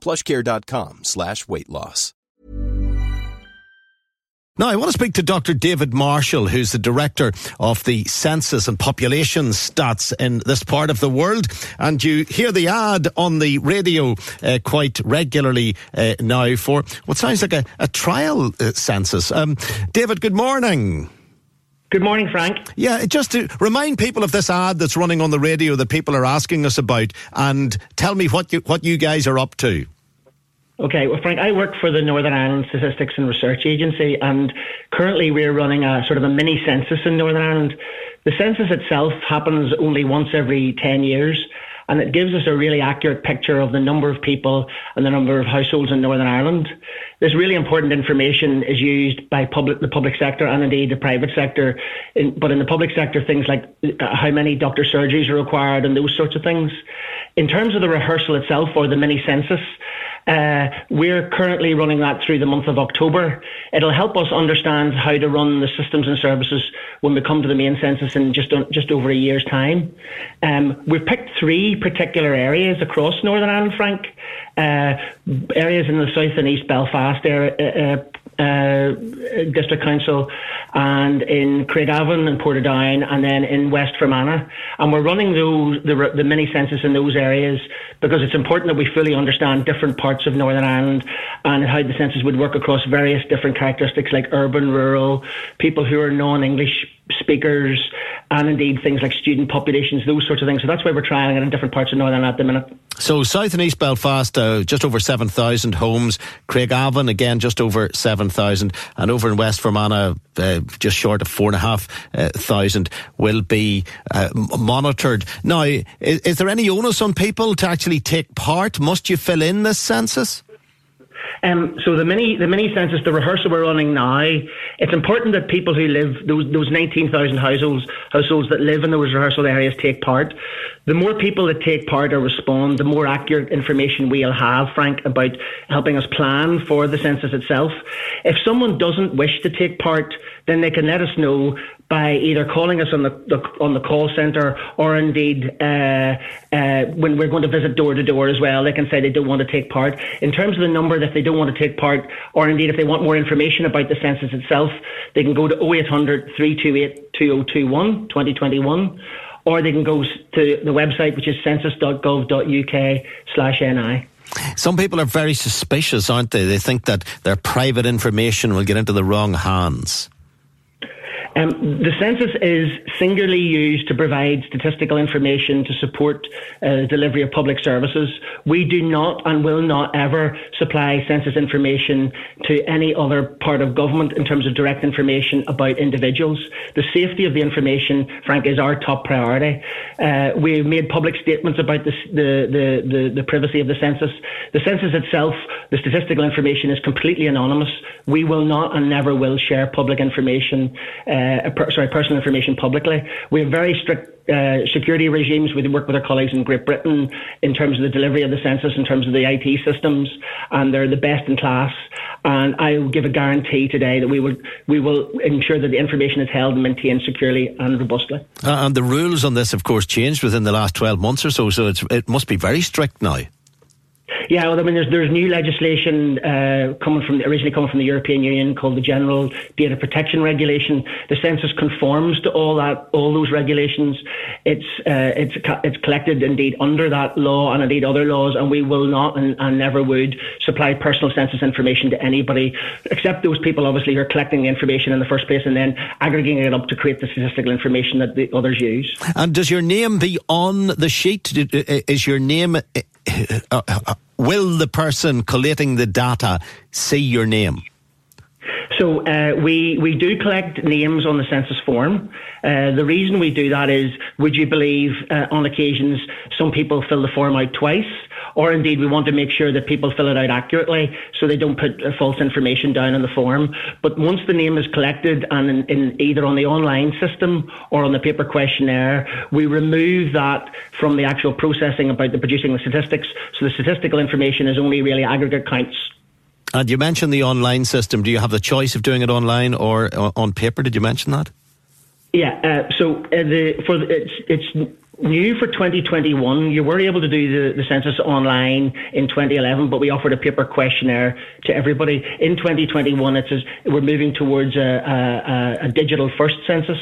plushcare.com slash weight loss. Now, I want to speak to Dr. David Marshall, who's the director of the census and population stats in this part of the world. And you hear the ad on the radio uh, quite regularly uh, now for what sounds like a, a trial uh, census. Um, David, good morning. Good morning, Frank. Yeah, just to remind people of this ad that's running on the radio that people are asking us about, and tell me what you what you guys are up to. Okay, well, Frank, I work for the Northern Ireland Statistics and Research Agency, and currently we're running a sort of a mini census in Northern Ireland. The census itself happens only once every 10 years, and it gives us a really accurate picture of the number of people and the number of households in Northern Ireland. This really important information is used by public, the public sector and indeed the private sector. In, but in the public sector, things like uh, how many doctor surgeries are required and those sorts of things. In terms of the rehearsal itself or the mini census, uh, we're currently running that through the month of October. It'll help us understand how to run the systems and services when we come to the main census in just just over a year's time. Um, we've picked three particular areas across Northern Ireland, Frank. Uh, areas in the south and east Belfast area, uh, uh district council and in Craigavon and Portadown and then in West Fermanagh. And we're running those the, the mini census in those areas because it's important that we fully understand different parts of Northern Ireland and how the census would work across various different characteristics like urban, rural, people who are non-English speakers, and indeed things like student populations, those sorts of things. So that's why we're trying it in different parts of Northern Ireland at the minute. So South and East Belfast, uh, just over 7,000 homes. Craigavon, again, just over 7,000. And over in West Fermanagh, uh, just short of 4,500 uh, will be uh, monitored. Now, is, is there any onus on people to actually take part? Must you fill in this census? Um, so the mini the mini census, the rehearsal we're running now, it's important that people who live those those nineteen thousand households households that live in those rehearsal areas take part. The more people that take part or respond, the more accurate information we'll have, Frank, about helping us plan for the census itself. If someone doesn't wish to take part, then they can let us know by either calling us on the, the on the call centre or indeed uh, uh, when we're going to visit door to door as well. They can say they don't want to take part. In terms of the number that they don't want to take part, or indeed if they want more information about the census itself, they can go to 0800 328 2021 2021 or they can go to the website which is census.gov.uk slash NI. Some people are very suspicious, aren't they? They think that their private information will get into the wrong hands. Um, the census is singularly used to provide statistical information to support uh, delivery of public services. We do not and will not ever supply census information to any other part of government in terms of direct information about individuals. The safety of the information, Frank, is our top priority. Uh, we've made public statements about this, the, the, the, the privacy of the census. The census itself, the statistical information is completely anonymous. We will not and never will share public information. Uh, uh, sorry, personal information publicly. We have very strict uh, security regimes. We work with our colleagues in Great Britain in terms of the delivery of the census, in terms of the IT systems, and they're the best in class. And I will give a guarantee today that we will we will ensure that the information is held and maintained securely and robustly. Uh, and the rules on this, of course, changed within the last twelve months or so. So it must be very strict now. Yeah, well, I mean, there's there's new legislation uh, coming from originally coming from the European Union called the General Data Protection Regulation. The census conforms to all that all those regulations. It's uh, it's it's collected indeed under that law and indeed other laws, and we will not and, and never would supply personal census information to anybody except those people, obviously, who are collecting the information in the first place and then aggregating it up to create the statistical information that the others use. And does your name be on the sheet? Is your name? Uh, uh, uh, will the person collating the data see your name? So uh, we we do collect names on the census form. Uh, the reason we do that is, would you believe, uh, on occasions some people fill the form out twice, or indeed we want to make sure that people fill it out accurately so they don't put uh, false information down in the form. But once the name is collected and in, in either on the online system or on the paper questionnaire, we remove that from the actual processing about the producing the statistics. So the statistical information is only really aggregate counts. And you mentioned the online system. Do you have the choice of doing it online or uh, on paper? Did you mention that? Yeah. Uh, so uh, the for the, it's it's new for 2021. You were able to do the, the census online in 2011, but we offered a paper questionnaire to everybody. In 2021, it says we're moving towards a, a, a digital first census.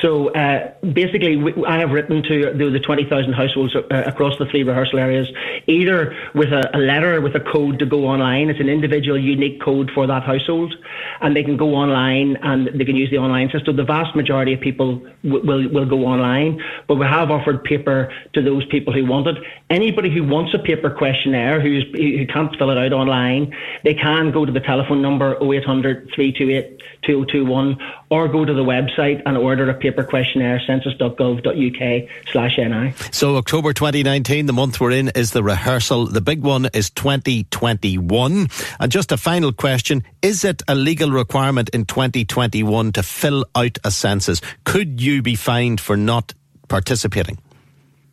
So uh, basically, we, I have written to the, the 20,000 households uh, across the three rehearsal areas, either with a, a, letter with a code to go online. It's an individual, unique code for that household, and they can go online and they can use the online system. The vast majority of people w- will will go online, but we have offered paper to those people who want it. Anybody who wants a paper questionnaire who's, who can't fill it out online, they can go to the telephone number 0800 328 2021 or go to the website and order a paper questionnaire census.gov.uk slash NI. So October 2019, the month we're in, is the rehearsal. The big one is 2021. And just a final question, is it a legal requirement in 2021 to fill out a census? Could you be fined for not participating?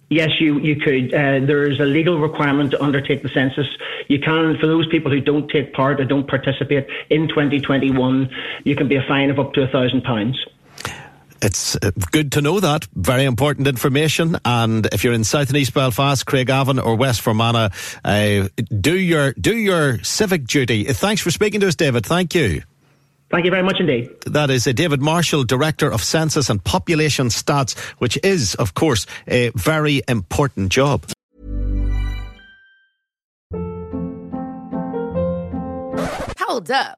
Yes, you, you could. Uh, there is a legal requirement to undertake the census. You can, for those people who don't take part or don't participate in 2021, you can be a fine of up to a thousand pounds. It's uh, good to know that. Very important information. And if you're in South and East Belfast, Craigavon or West Fermanagh, uh, do your do your civic duty. Thanks for speaking to us, David. Thank you. Thank you very much indeed. That is uh, David Marshall, Director of Census and Population Stats, which is, of course, a very important job. Hold up.